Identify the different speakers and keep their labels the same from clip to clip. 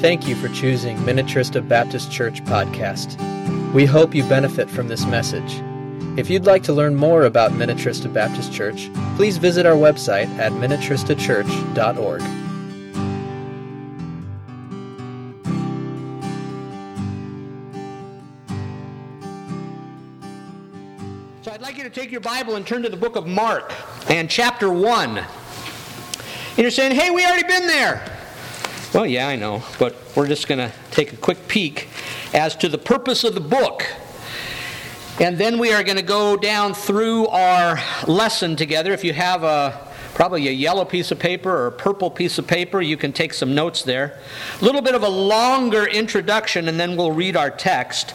Speaker 1: Thank you for choosing Minnetrista Baptist Church podcast. We hope you benefit from this message. If you'd like to learn more about Minnetrista Baptist Church, please visit our website at minnetristachurch.org.
Speaker 2: So I'd like you to take your Bible and turn to the book of Mark and chapter 1. And you're saying, hey, we already been there. Well, yeah, I know, but we're just going to take a quick peek as to the purpose of the book. And then we are going to go down through our lesson together. If you have a probably a yellow piece of paper or a purple piece of paper, you can take some notes there. A little bit of a longer introduction, and then we'll read our text.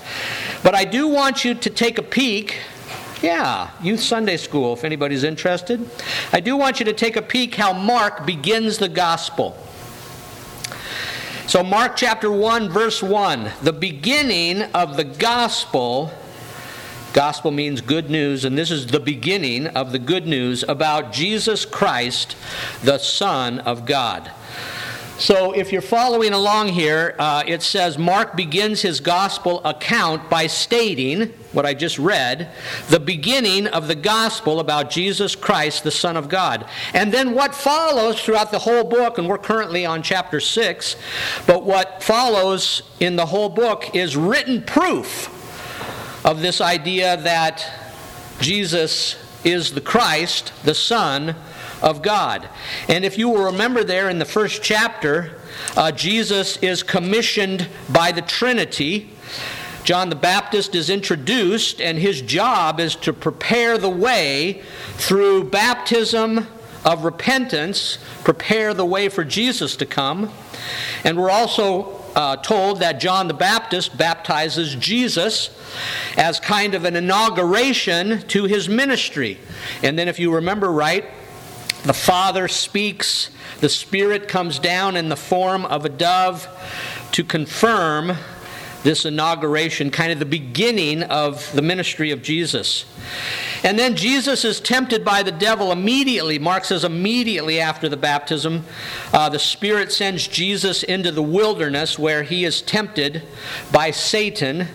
Speaker 2: But I do want you to take a peek yeah, Youth Sunday School, if anybody's interested. I do want you to take a peek how Mark begins the gospel. So, Mark chapter 1, verse 1, the beginning of the gospel. Gospel means good news, and this is the beginning of the good news about Jesus Christ, the Son of God. So, if you're following along here, uh, it says Mark begins his gospel account by stating what I just read the beginning of the gospel about Jesus Christ, the Son of God. And then what follows throughout the whole book, and we're currently on chapter 6, but what follows in the whole book is written proof of this idea that Jesus is the Christ, the Son of God. And if you will remember there in the first chapter, uh, Jesus is commissioned by the Trinity. John the Baptist is introduced, and his job is to prepare the way through baptism of repentance, prepare the way for Jesus to come. And we're also uh, told that John the Baptist baptizes Jesus as kind of an inauguration to his ministry. And then, if you remember right, the Father speaks, the Spirit comes down in the form of a dove to confirm this inauguration, kind of the beginning of the ministry of Jesus. And then Jesus is tempted by the devil immediately. Mark says immediately after the baptism, uh, the Spirit sends Jesus into the wilderness where he is tempted by Satan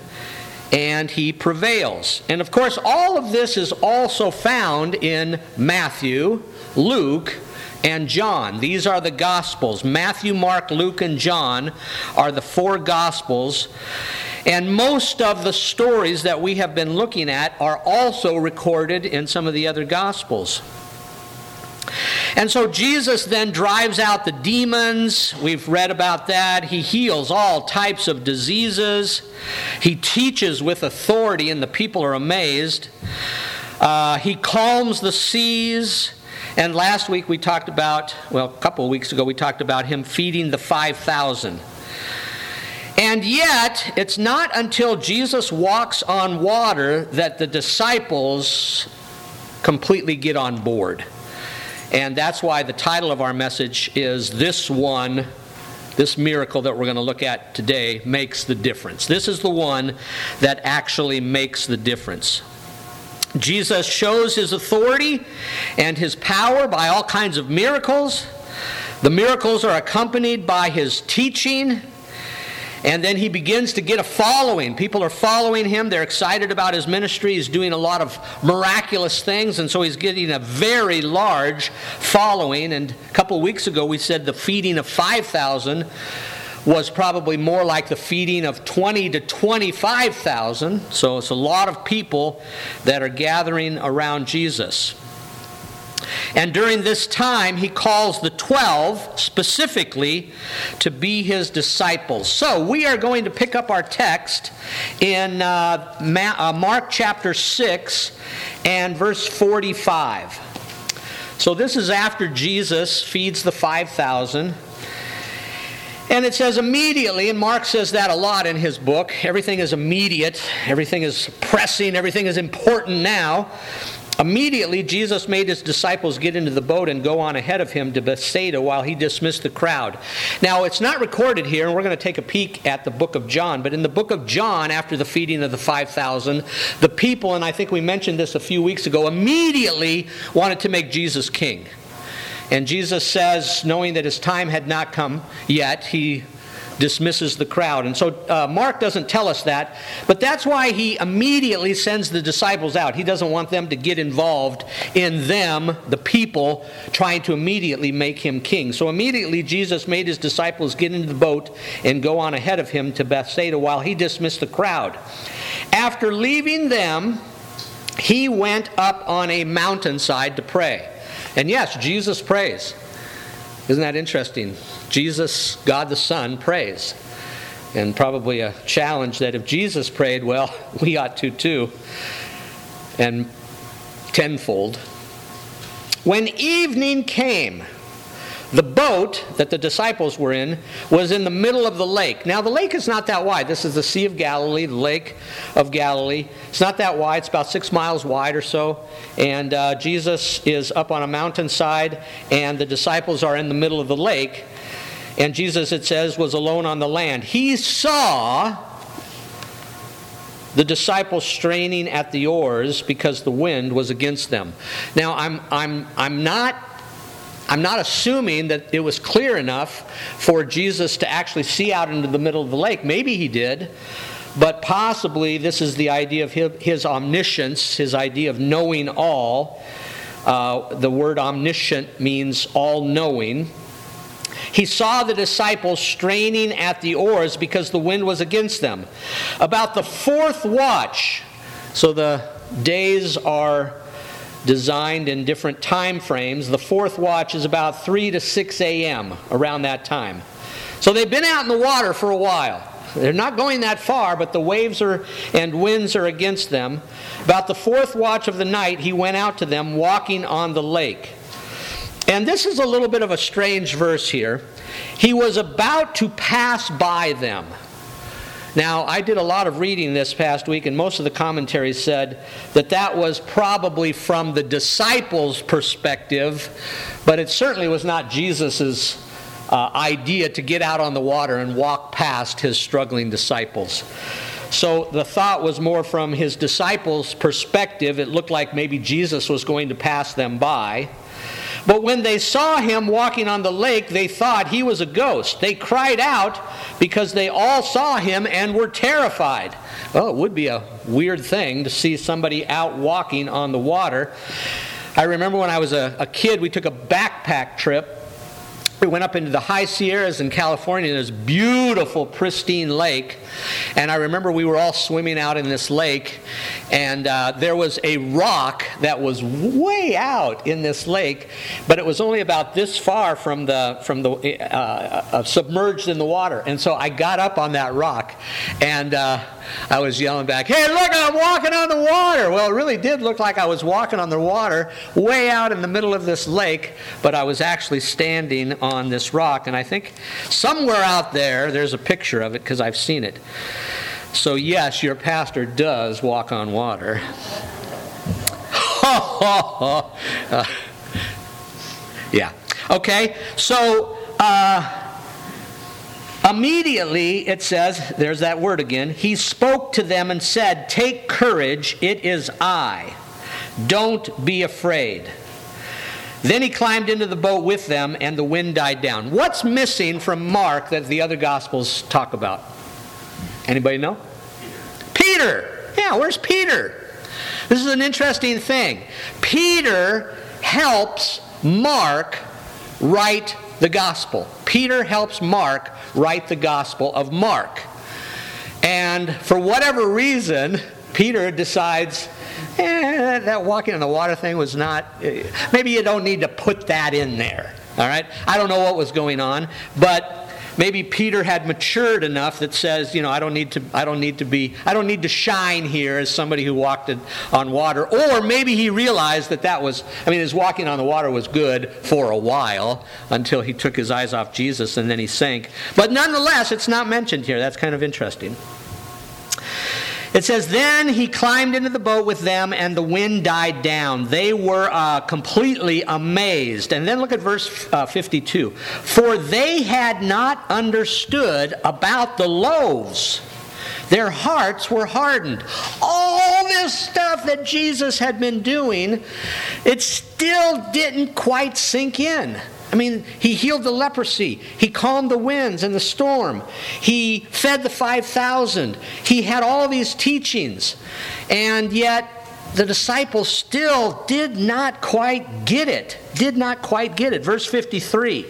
Speaker 2: and he prevails. And of course, all of this is also found in Matthew, Luke, and John. These are the Gospels. Matthew, Mark, Luke, and John are the four Gospels. And most of the stories that we have been looking at are also recorded in some of the other Gospels. And so Jesus then drives out the demons. We've read about that. He heals all types of diseases. He teaches with authority, and the people are amazed. Uh, he calms the seas. And last week we talked about, well, a couple of weeks ago, we talked about him feeding the 5,000. And yet, it's not until Jesus walks on water that the disciples completely get on board. And that's why the title of our message is This One, this miracle that we're going to look at today, makes the difference. This is the one that actually makes the difference. Jesus shows his authority and his power by all kinds of miracles. The miracles are accompanied by his teaching. And then he begins to get a following. People are following him. They're excited about his ministry. He's doing a lot of miraculous things, and so he's getting a very large following. And a couple of weeks ago, we said the feeding of 5,000 was probably more like the feeding of 20 to 25,000. So it's a lot of people that are gathering around Jesus. And during this time, he calls the 12 specifically to be his disciples. So we are going to pick up our text in uh, uh Mark chapter 6 and verse 45. So this is after Jesus feeds the 5,000. And it says immediately, and Mark says that a lot in his book. Everything is immediate, everything is pressing, everything is important now. Immediately, Jesus made his disciples get into the boat and go on ahead of him to Bethsaida while he dismissed the crowd. Now, it's not recorded here, and we're going to take a peek at the book of John, but in the book of John, after the feeding of the 5,000, the people, and I think we mentioned this a few weeks ago, immediately wanted to make Jesus king. And Jesus says, knowing that his time had not come yet, he dismisses the crowd. And so uh, Mark doesn't tell us that, but that's why he immediately sends the disciples out. He doesn't want them to get involved in them, the people, trying to immediately make him king. So immediately Jesus made his disciples get into the boat and go on ahead of him to Bethsaida while he dismissed the crowd. After leaving them, he went up on a mountainside to pray. And yes, Jesus prays. Isn't that interesting? Jesus, God the Son, prays. And probably a challenge that if Jesus prayed, well, we ought to too. And tenfold. When evening came, the boat that the disciples were in was in the middle of the lake. Now, the lake is not that wide. This is the Sea of Galilee, the Lake of Galilee. It's not that wide, it's about six miles wide or so. And uh, Jesus is up on a mountainside, and the disciples are in the middle of the lake. And Jesus, it says, was alone on the land. He saw the disciples straining at the oars because the wind was against them. Now, I'm, I'm, I'm not I'm not assuming that it was clear enough for Jesus to actually see out into the middle of the lake. Maybe he did, but possibly this is the idea of his, omniscience, his idea of knowing all. Uh, the word omniscient means all knowing. He saw the disciples straining at the oars because the wind was against them. About the fourth watch, so the days are designed in different time frames. The fourth watch is about 3 to 6 a.m., around that time. So they've been out in the water for a while. They're not going that far, but the waves are and winds are against them. About the fourth watch of the night, he went out to them walking on the lake. And this is a little bit of a strange verse here. He was about to pass by them. Now, I did a lot of reading this past week, and most of the commentaries said that that was probably from the disciples' perspective, but it certainly was not Jesus' uh, idea to get out on the water and walk past his struggling disciples. So the thought was more from his disciples' perspective. It looked like maybe Jesus was going to pass them by. But when they saw him walking on the lake, they thought he was a ghost. They cried out because they all saw him and were terrified. Oh, it would be a weird thing to see somebody out walking on the water. I remember when I was a, a kid, we took a backpack trip we went up into the high Sierras in California, this beautiful, pristine lake. And I remember we were all swimming out in this lake, and uh, there was a rock that was way out in this lake, but it was only about this far from the from the uh, uh, submerged in the water. And so I got up on that rock, and uh, I was yelling back, "Hey, look! I'm walking on the water!" Well, it really did look like I was walking on the water, way out in the middle of this lake, but I was actually standing on this rock. And I think somewhere out there, there's a picture of it because I've seen it. So, yes, your pastor does walk on water. uh, yeah. Okay, so uh, immediately it says, there's that word again, he spoke to them and said, Take courage, it is I. Don't be afraid. Then he climbed into the boat with them, and the wind died down. What's missing from Mark that the other Gospels talk about? Anybody know? Peter. Yeah, where's Peter? This is an interesting thing. Peter helps Mark write the Gospel. Peter helps Mark write the Gospel of Mark. And for whatever reason, Peter decides eh, that walking on the water thing was not, eh, maybe you don't need to put that in there. All right? I don't know what was going on, but maybe Peter had matured enough that says, you know, I don't need to, I don't need to be, I don't need to shine here as somebody who walked on water. Or maybe he realized that that was, I mean, his walking on the water was good for a while until he took his eyes off Jesus and then he sank. But nonetheless, it's not mentioned here. That's kind of interesting. It says, Then he climbed into the boat with them, and the wind died down. They were uh, completely amazed. And then look at verse uh, 52. For they had not understood about the loaves. Their hearts were hardened. All this stuff that Jesus had been doing, it still didn't quite sink in. I mean, he healed the leprosy. He calmed the winds and the storm. He fed the 5,000. He had all these teachings. And yet, the disciples still did not quite get it. Did not quite get it. Verse 53.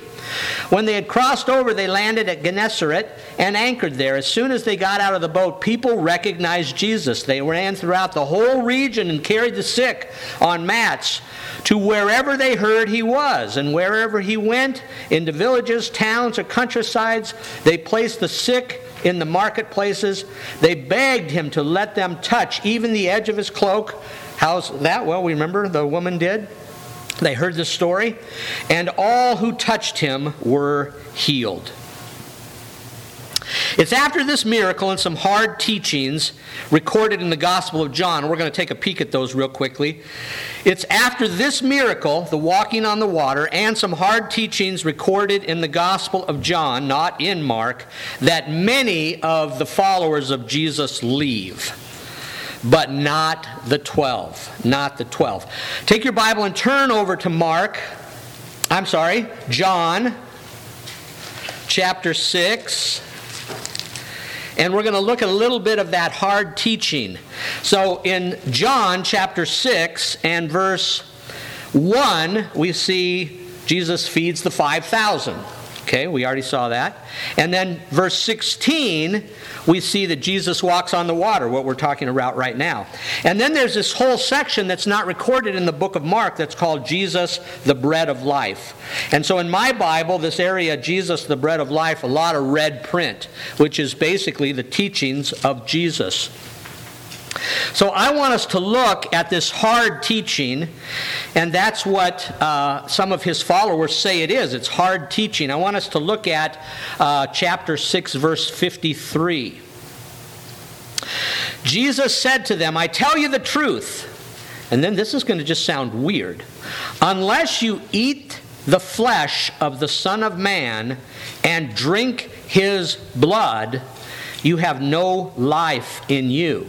Speaker 2: When they had crossed over, they landed at Gennesaret and anchored there. As soon as they got out of the boat, people recognized Jesus. They ran throughout the whole region and carried the sick on mats to wherever they heard he was. And wherever he went, into villages, towns, or countrysides, they placed the sick in the marketplaces. They begged him to let them touch even the edge of his cloak. How's that? Well, we remember the woman did. They heard the story, and all who touched him were healed. It's after this miracle and some hard teachings recorded in the Gospel of John. We're going to take a peek at those real quickly. It's after this miracle, the walking on the water, and some hard teachings recorded in the Gospel of John, not in Mark, that many of the followers of Jesus leave but not the 12. Not the 12. Take your Bible and turn over to Mark. I'm sorry, John chapter 6. And we're going to look at a little bit of that hard teaching. So in John chapter 6 and verse 1, we see Jesus feeds the 5,000. Okay, we already saw that. And then verse 16, we see that Jesus walks on the water, what we're talking about right now. And then there's this whole section that's not recorded in the book of Mark that's called Jesus, the bread of life. And so in my Bible, this area, Jesus, the bread of life, a lot of red print, which is basically the teachings of Jesus. So I want us to look at this hard teaching, and that's what uh, some of his followers say it is. It's hard teaching. I want us to look at uh, chapter 6, verse 53. Jesus said to them, I tell you the truth. And then this is going to just sound weird. Unless you eat the flesh of the Son of Man and drink his blood, you have no life in you.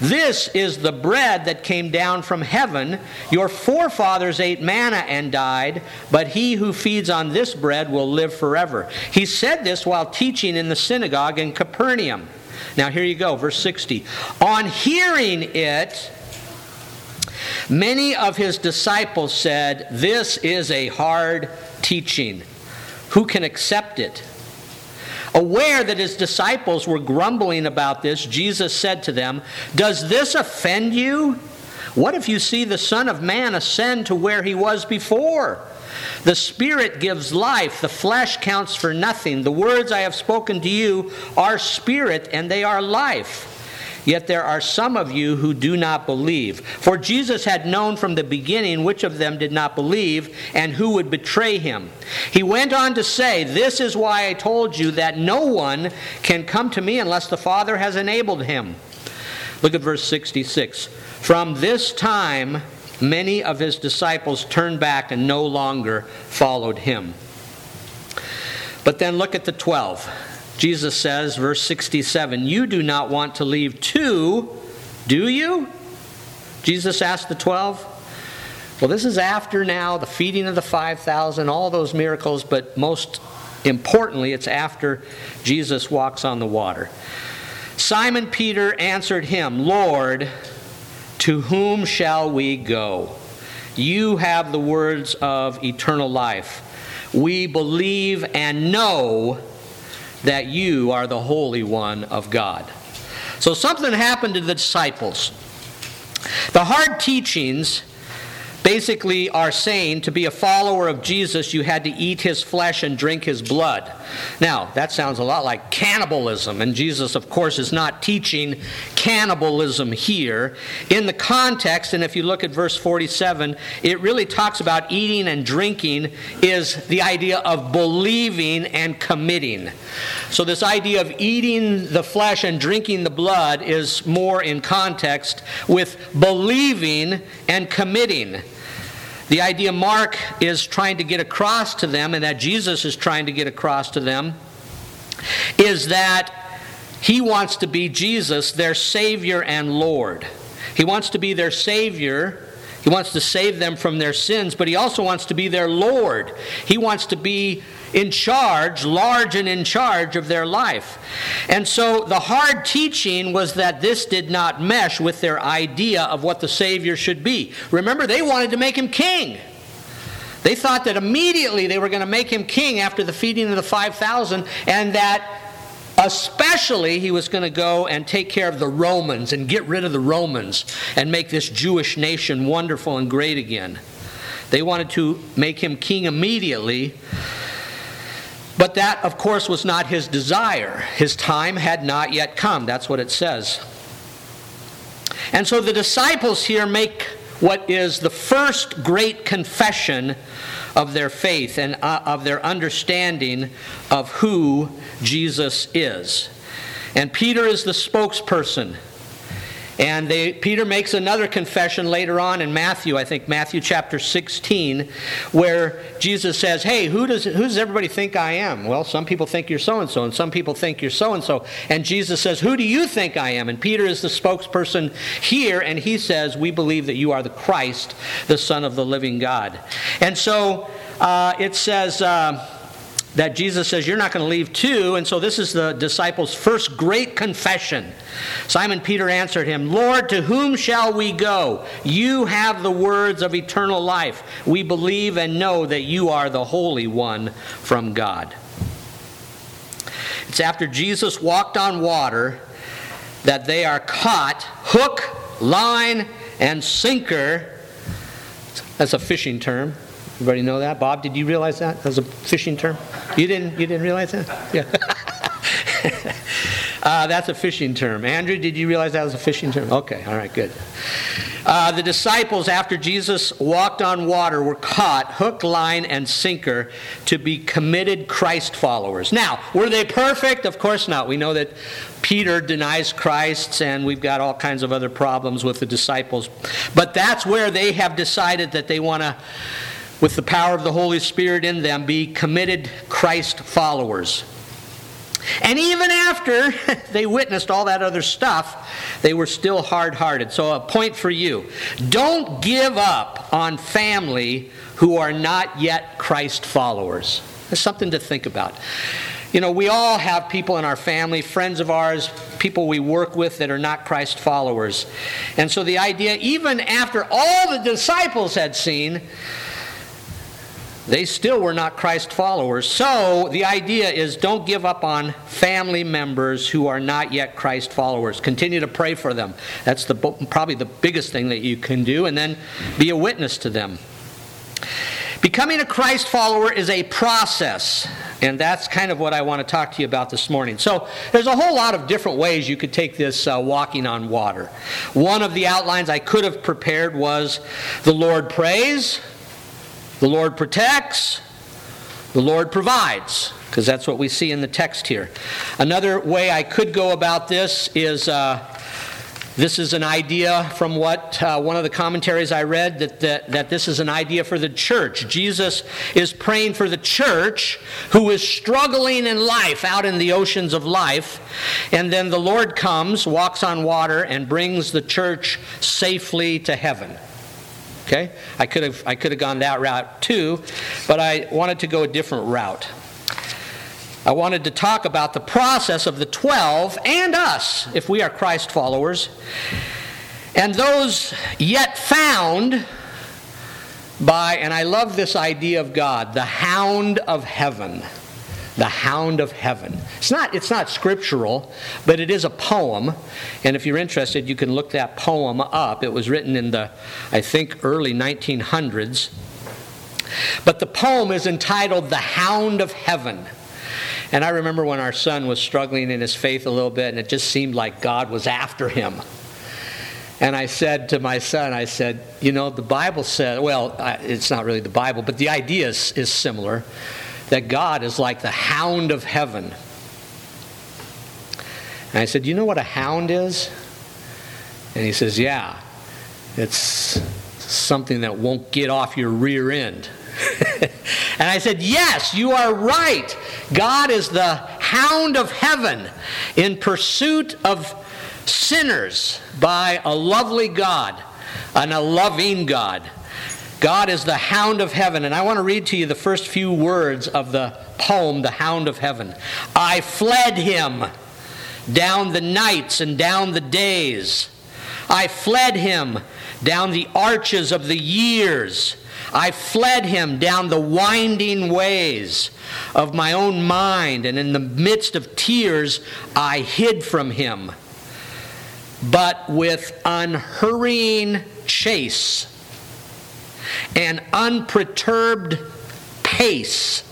Speaker 2: This is the bread that came down from heaven. Your forefathers ate manna and died, but he who feeds on this bread will live forever. He said this while teaching in the synagogue in Capernaum. Now, here you go, verse 60. On hearing it, many of his disciples said, This is a hard teaching. Who can accept it? Aware that his disciples were grumbling about this, Jesus said to them, Does this offend you? What if you see the Son of Man ascend to where he was before? The Spirit gives life, the flesh counts for nothing. The words I have spoken to you are spirit and they are life. Yet there are some of you who do not believe. For Jesus had known from the beginning which of them did not believe and who would betray him. He went on to say, This is why I told you that no one can come to me unless the Father has enabled him. Look at verse 66. From this time, many of his disciples turned back and no longer followed him. But then look at the 12. Jesus says, verse 67, You do not want to leave too, do you? Jesus asked the 12. Well, this is after now the feeding of the 5,000, all those miracles, but most importantly, it's after Jesus walks on the water. Simon Peter answered him, Lord, to whom shall we go? You have the words of eternal life. We believe and know that you are the Holy One of God. So something happened to the disciples. The hard teachings basically are saying to be a follower of Jesus, you had to eat his flesh and drink his blood. Now, that sounds a lot like cannibalism, and Jesus, of course, is not teaching cannibalism here. In the context, and if you look at verse 47, it really talks about eating and drinking, is the idea of believing and committing. So, this idea of eating the flesh and drinking the blood is more in context with believing and committing. The idea Mark is trying to get across to them, and that Jesus is trying to get across to them, is that he wants to be Jesus, their Savior and Lord. He wants to be their Savior. He wants to save them from their sins, but he also wants to be their Lord. He wants to be in charge, large and in charge of their life. And so the hard teaching was that this did not mesh with their idea of what the Savior should be. Remember, they wanted to make him king. They thought that immediately they were going to make him king after the feeding of the 5,000, and that especially he was going to go and take care of the Romans and get rid of the Romans and make this Jewish nation wonderful and great again. They wanted to make him king immediately. But that, of course, was not his desire. His time had not yet come. That's what it says. And so the disciples here make what is the first great confession of their faith and uh, of their understanding of who Jesus is. And Peter is the spokesperson. And they, Peter makes another confession later on in Matthew, I think Matthew chapter 16, where Jesus says, Hey, who does, who does everybody think I am? Well, some people think you're so and so, and some people think you're so and so. And Jesus says, Who do you think I am? And Peter is the spokesperson here, and he says, We believe that you are the Christ, the Son of the living God. And so uh, it says, uh, that Jesus says, You're not going to leave too. And so this is the disciples' first great confession. Simon Peter answered him, Lord, to whom shall we go? You have the words of eternal life. We believe and know that you are the Holy One from God. It's after Jesus walked on water that they are caught hook, line, and sinker. That's a fishing term Everybody know that? Bob, did you realize that? That was a fishing term? You didn't, you didn't realize that? Yeah. uh, that's a fishing term. Andrew, did you realize that was a fishing term? Okay, all right, good. Uh, the disciples, after Jesus walked on water, were caught hook, line, and sinker to be committed Christ followers. Now, were they perfect? Of course not. We know that Peter denies Christ, and we've got all kinds of other problems with the disciples. But that's where they have decided that they want to with the power of the Holy Spirit in them, be committed Christ followers. And even after they witnessed all that other stuff, they were still hard hearted. So, a point for you don't give up on family who are not yet Christ followers. That's something to think about. You know, we all have people in our family, friends of ours, people we work with that are not Christ followers. And so, the idea, even after all the disciples had seen, they still were not Christ followers. So the idea is don't give up on family members who are not yet Christ followers. Continue to pray for them. That's the, probably the biggest thing that you can do, and then be a witness to them. Becoming a Christ follower is a process, and that's kind of what I want to talk to you about this morning. So, there's a whole lot of different ways you could take this uh, walking on water. One of the outlines I could have prepared was the Lord prays, the Lord protects, the Lord provides, because that's what we see in the text here. Another way I could go about this is uh, this is an idea from what uh, one of the commentaries I read that, that, that this is an idea for the church. Jesus is praying for the church who is struggling in life, out in the oceans of life. And then the Lord comes, walks on water, and brings the church safely to heaven. Okay? I could have I could have gone that route too, but I wanted to go a different route. I wanted to talk about the process of the 12 and us, if we are Christ followers, and those yet found by, and I love this idea of God, the hound of heaven. The Hound of Heaven. It's not, it's not scriptural, but it is a poem. And if you're interested, you can look that poem up. It was written in the, I think, early 1900s. But the poem is entitled The Hound of Heaven. And I remember when our son was struggling in his faith a little bit, and it just seemed like God was after him. And I said to my son, I said, you know, the Bible says, well, it's not really the Bible, but the idea is, is similar that God is like the hound of heaven. And I said, you know what a hound is? And he says, yeah, it's something that won't get off your rear end. and I said, Yes, you are right. God is the hound of heaven in pursuit of sinners by a lovely God and a loving God. God is the hound of heaven. And I want to read to you the first few words of the poem, The Hound of Heaven. I fled him down the nights and down the days. I fled him down the arches of the years. I fled him down the winding ways of my own mind, and in the midst of tears, I hid from him. But with unhurrying chase and unperturbed pace,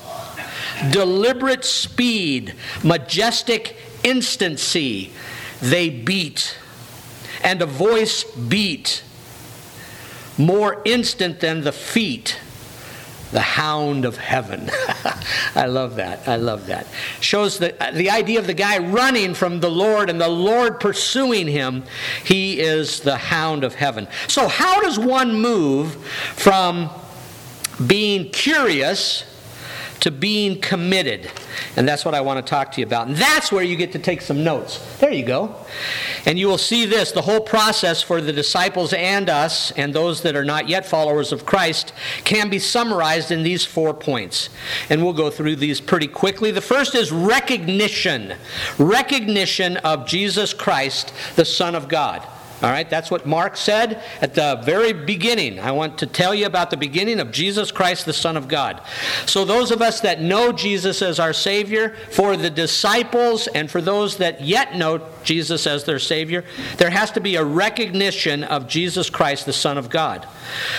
Speaker 2: deliberate speed, majestic instancy, they beat, and a voice beat more instant than the feet, the hound of heaven. I love that. I love that. Shows the, uh, the idea of the guy running from the Lord and the Lord pursuing him. He is the hound of heaven. So, how does one move from being curious to being committed. And that's what I want to talk to you about. And that's where you get to take some notes. There you go. And you will see this the whole process for the disciples and us, and those that are not yet followers of Christ, can be summarized in these four points. And we'll go through these pretty quickly. The first is recognition recognition of Jesus Christ, the Son of God. All right, that's what Mark said at the very beginning. I want to tell you about the beginning of Jesus Christ, the Son of God. So, those of us that know Jesus as our Savior, for the disciples and for those that yet know Jesus as their Savior, there has to be a recognition of Jesus Christ, the Son of God.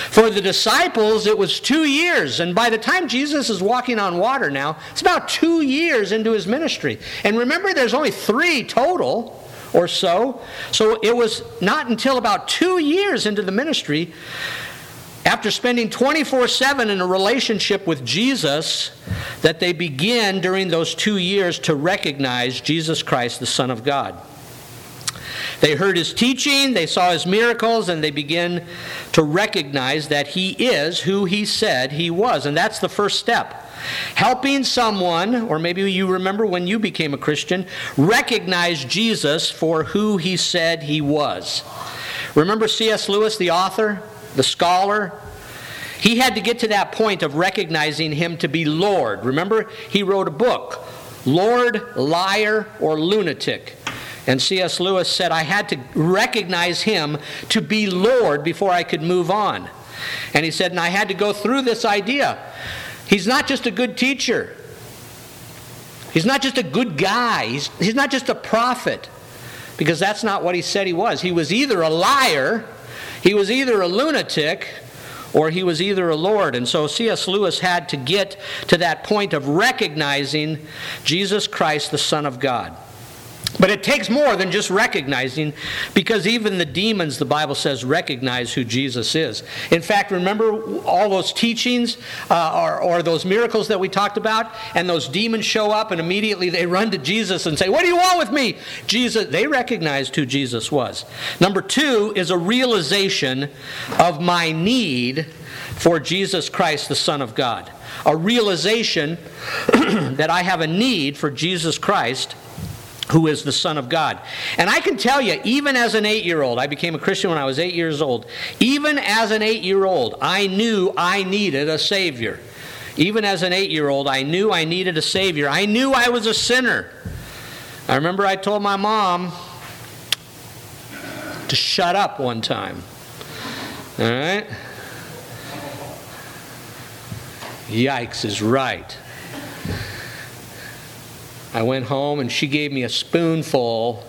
Speaker 2: For the disciples, it was two years, and by the time Jesus is walking on water now, it's about two years into his ministry. And remember, there's only three total or so. So it was not until about two years into the ministry, after spending 24 7 in a relationship with Jesus, that they begin during those two years to recognize Jesus Christ, the Son of God. They heard his teaching, they saw his miracles, and they begin to recognize that he is who he said he was. And that's the first step. Helping someone, or maybe you remember when you became a Christian, recognize Jesus for who he said he was. Remember C.S. Lewis, the author, the scholar? He had to get to that point of recognizing him to be Lord. Remember, he wrote a book, Lord, Liar, or Lunatic. And C.S. Lewis said, I had to recognize him to be Lord before I could move on. And he said, and I had to go through this idea. He's not just a good teacher. He's not just a good guy. He's, he's not just a prophet. Because that's not what he said he was. He was either a liar, he was either a lunatic, or he was either a Lord. And so C.S. Lewis had to get to that point of recognizing Jesus Christ, the Son of God. But it takes more than just recognizing, because even the demons, the Bible says, recognize who Jesus is. In fact, remember all those teachings uh, or, or, those miracles that we talked about? And those demons show up, and immediately they run to Jesus and say, What do you want with me? Jesus, they recognized who Jesus was. Number two is a realization of my need for Jesus Christ, the Son of God. A realization that I have a need for Jesus Christ who is the Son of God. And I can tell you, even as an eight year old, I became a Christian when I was eight years old. Even as an eight year old, I knew I needed a Savior. Even as an eight year old, I knew I needed a Savior. I knew I was a sinner. I remember I told my mom to shut up one time. All right? Yikes is right. I went home and she gave me a spoonful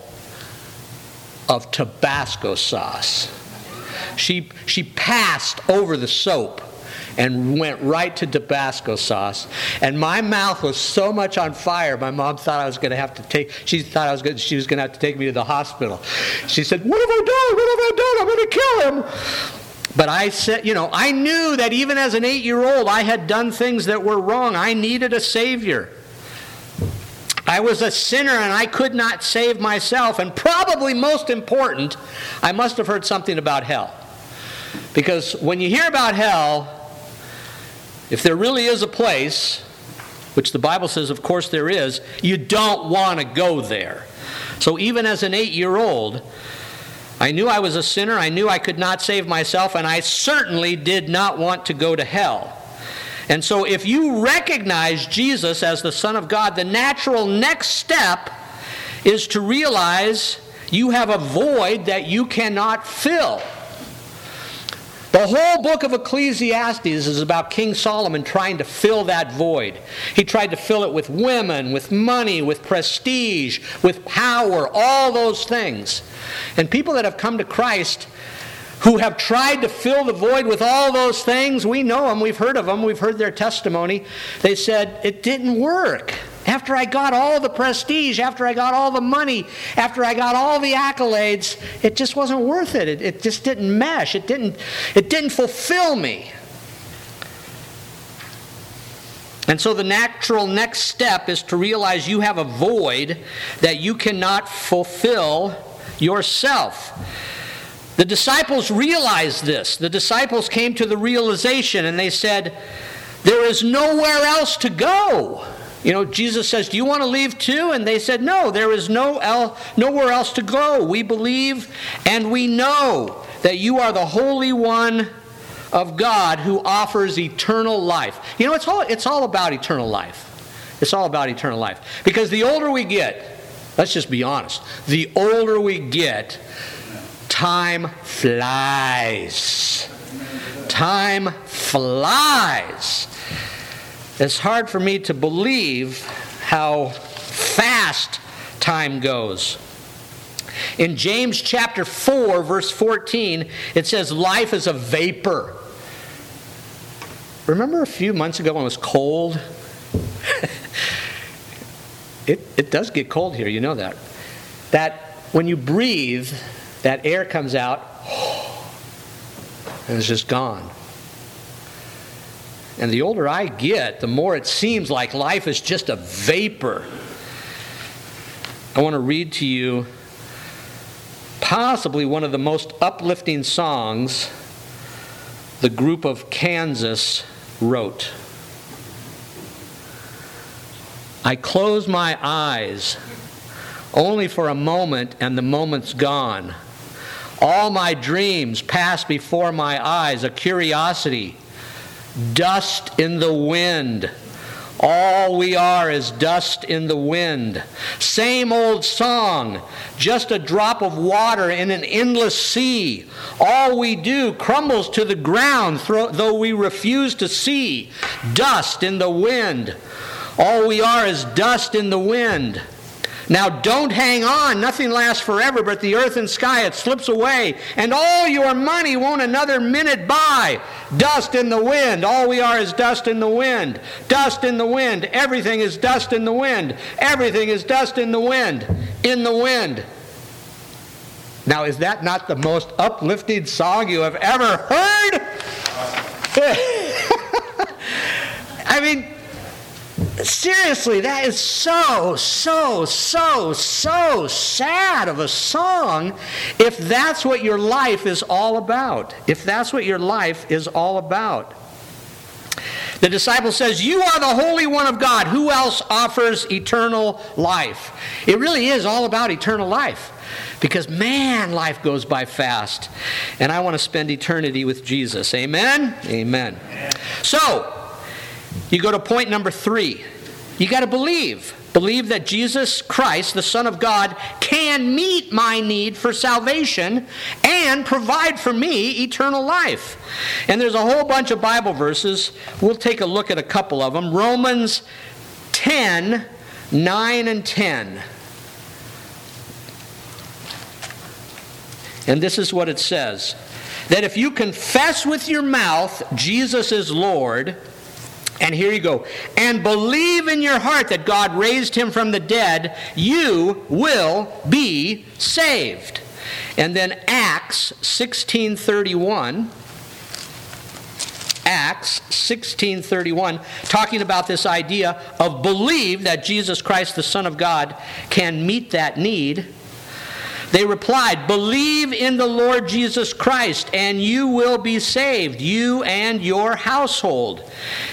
Speaker 2: of Tabasco sauce. She, she passed over the soap and went right to Tabasco sauce. And my mouth was so much on fire, my mom thought I was going to have to take, she thought I was going, she was going to have to take me to the hospital. She said, What have I done? What have I done? I'm going to kill him. But I said, you know, I knew that even as an eight year old, I had done things that were wrong. I needed a Savior. I was a sinner and I could not save myself. And probably most important, I must have heard something about hell. Because when you hear about hell, if there really is a place, which the Bible says, of course, there is, you don't want to go there. So even as an eight year old, I knew I was a sinner, I knew I could not save myself, and I certainly did not want to go to hell. And so, if you recognize Jesus as the Son of God, the natural next step is to realize you have a void that you cannot fill. The whole book of Ecclesiastes is about King Solomon trying to fill that void. He tried to fill it with women, with money, with prestige, with power, all those things. And people that have come to Christ who have tried to fill the void with all those things, we know them, we've heard of them, we've heard their testimony. They said, it didn't work. After I got all the prestige, after I got all the money, after I got all the accolades, it just wasn't worth it. It, it just didn't mesh. It didn't, it didn't fulfill me. And so the natural next step is to realize you have a void that you cannot fulfill yourself. The disciples realized this. The disciples came to the realization and they said, There is nowhere else to go. You know, Jesus says, Do you want to leave too? And they said, No, there is no el- nowhere else to go. We believe and we know that you are the Holy One of God who offers eternal life. You know, it's all, it's all about eternal life. It's all about eternal life. Because the older we get, let's just be honest, the older we get, time flies. Time flies. It's hard for me to believe how fast time goes. In James chapter 4, verse 14, it says, Life is a vapor. Remember a few months ago when it was cold? it, it does get cold here, you know that. That when you breathe, that air comes out and it's just gone. And the older I get, the more it seems like life is just a vapor. I want to read to you possibly one of the most uplifting songs the group of Kansas wrote. I close my eyes only for a moment, and the moment's gone. All my dreams pass before my eyes, a curiosity, dust in the wind. All we are is dust in the wind. Same old song, just a drop of water in an endless sea. All we do crumbles to the ground, though we refuse to see. Dust in the wind. All we are is dust in the wind. Now don't hang on. Nothing lasts forever, but the earth and sky, it slips away. And all your money won't another minute buy. Dust in the wind. All we are is dust in the wind. Dust in the wind. Everything is dust in the wind. Everything is dust in the wind. In the wind. Now, is that not the most uplifting song you have ever heard? I mean, seriously, that is so, so, so, so sad of a song if that's what your life is all about. If that's what your life is all about. The disciple says, You are the Holy One of God. Who else offers eternal life? It really is all about eternal life. Because, man, life goes by fast. And I want to spend eternity with Jesus. Amen? Amen. So, you go to point number three. You got to believe. Believe that Jesus Christ, the Son of God, can meet my need for salvation and provide for me eternal life. And there's a whole bunch of Bible verses. We'll take a look at a couple of them. Romans 10, 9 and 10. And this is what it says that if you confess with your mouth Jesus is Lord, and here you go, and believe in your heart that God raised him from the dead, you will be saved. And then Acts 1631 Acts 16:31 talking about this idea of believe that Jesus Christ the Son of God can meet that need. They replied, Believe in the Lord Jesus Christ, and you will be saved, you and your household.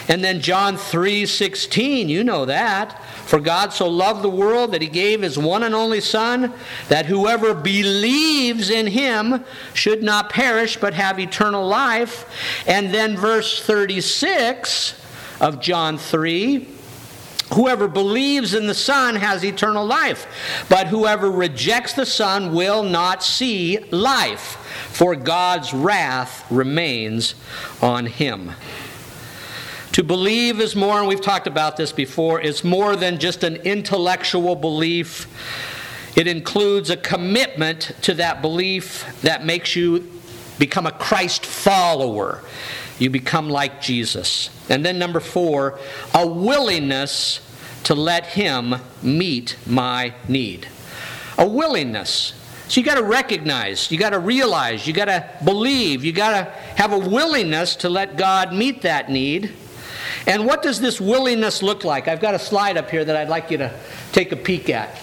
Speaker 2: And then John 3 16, you know that. For God so loved the world that he gave his one and only Son, that whoever believes in him should not perish but have eternal life. And then verse 36 of John 3 Whoever believes in the Son has eternal life, but whoever rejects the Son will not see life, for God's wrath remains on him. To believe is more, and we've talked about this before, it's more than just an intellectual belief. It includes a commitment to that belief that makes you become a Christ follower. You become like Jesus. And then, number four, a willingness to let Him meet my need. A willingness. So you got to recognize, you got to realize, you got to believe, you got to have a willingness to let God meet that need. And what does this willingness look like? I've got a slide up here that I'd like you to take a peek at.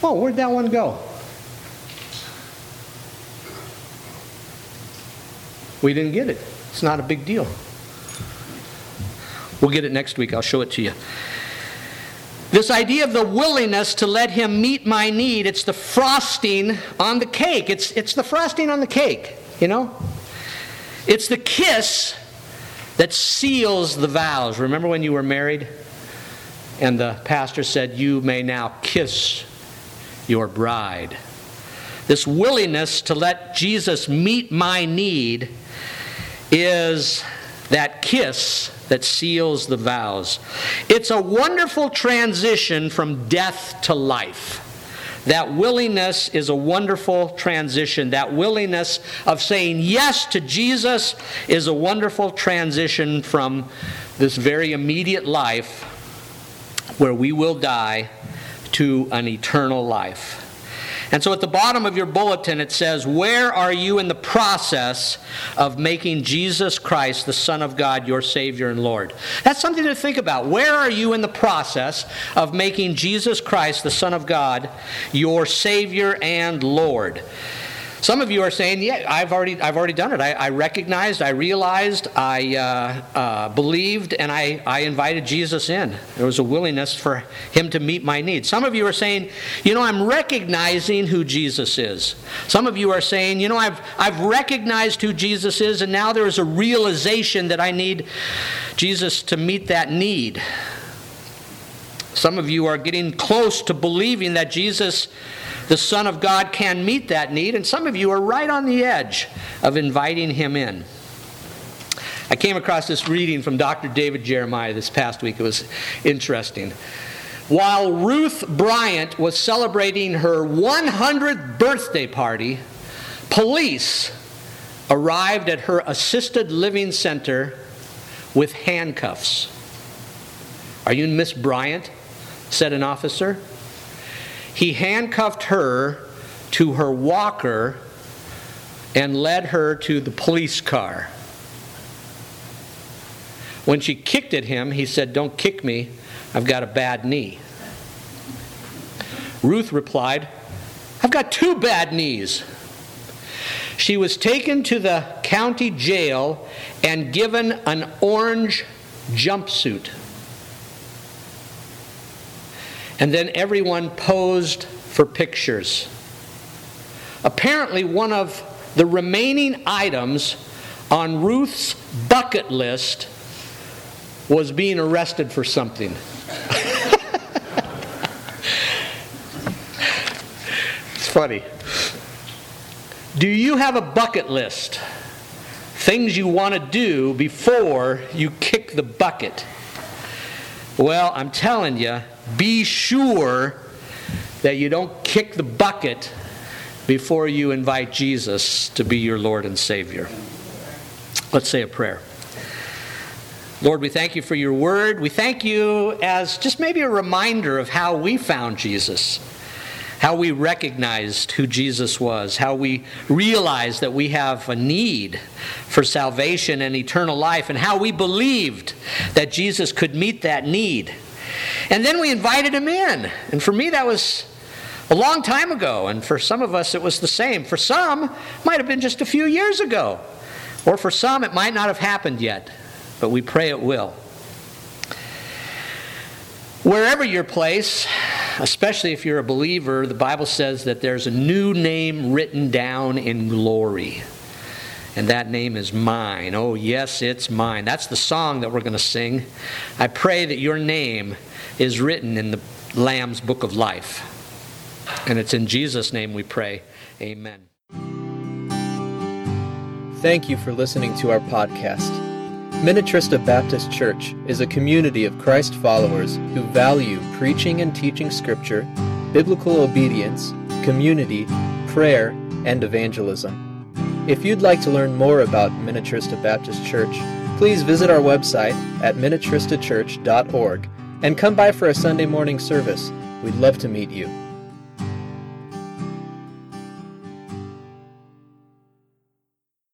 Speaker 2: Oh, where'd that one go? We didn't get it. It's not a big deal. We'll get it next week. I'll show it to you. This idea of the willingness to let him meet my need, it's the frosting on the cake. It's, it's the frosting on the cake, you know? It's the kiss that seals the vows. Remember when you were married? And the pastor said, You may now kiss your bride. This willingness to let Jesus meet my need is that kiss that seals the vows. It's a wonderful transition from death to life. That willingness is a wonderful transition. That willingness of saying yes to Jesus is a wonderful transition from this very immediate life where we will die to an eternal life. And so at the bottom of your bulletin, it says, Where are you in the process of making Jesus Christ, the Son of God, your Savior and Lord? That's something to think about. Where are you in the process of making Jesus Christ, the Son of God, your Savior and Lord? Some of you are saying, "Yeah, I've already, I've already done it. I, I recognized, I realized, I uh, uh, believed, and I, I invited Jesus in. There was a willingness for Him to meet my needs." Some of you are saying, "You know, I'm recognizing who Jesus is." Some of you are saying, "You know, I've, I've recognized who Jesus is, and now there is a realization that I need Jesus to meet that need." Some of you are getting close to believing that Jesus the Son of God can meet that need, and some of you are right on the edge of inviting him in. I came across this reading from Dr. David Jeremiah this past week. It was interesting. While Ruth Bryant was celebrating her 100th birthday party, police arrived at her assisted living center with handcuffs. Are you Miss Bryant? said an officer. He handcuffed her to her walker and led her to the police car. When she kicked at him, he said, Don't kick me, I've got a bad knee. Ruth replied, I've got two bad knees. She was taken to the county jail and given an orange jumpsuit. And then everyone posed for pictures. Apparently, one of the remaining items on Ruth's bucket list was being arrested for something. it's funny. Do you have a bucket list? Things you want to do before you kick the bucket. Well, I'm telling you, be sure that you don't kick the bucket before you invite Jesus to be your Lord and Savior. Let's say a prayer. Lord, we thank you for your word. We thank you as just maybe a reminder of how we found Jesus, how we recognized who Jesus was, how we realized that we have a need for salvation and eternal life, and how we believed that Jesus could meet that need. And then we invited him in. And for me, that was a long time ago. And for some of us, it was the same. For some, it might have been just a few years ago. Or for some, it might not have happened yet but we pray it will. Wherever your place, especially if you're a believer, the Bible says that there's a new name written down in glory. And that name is mine. Oh, yes, it's mine. That's the song that we're going to sing. I pray that your name is written in the Lamb's book of life. And it's in Jesus' name we pray. Amen.
Speaker 1: Thank you for listening to our podcast. Minnetrista Baptist Church is a community of Christ followers who value preaching and teaching Scripture, biblical obedience, community, prayer, and evangelism. If you'd like to learn more about Minnetrista Baptist Church, please visit our website at minnetristachurch.org and come by for a Sunday morning service. We'd love to meet you.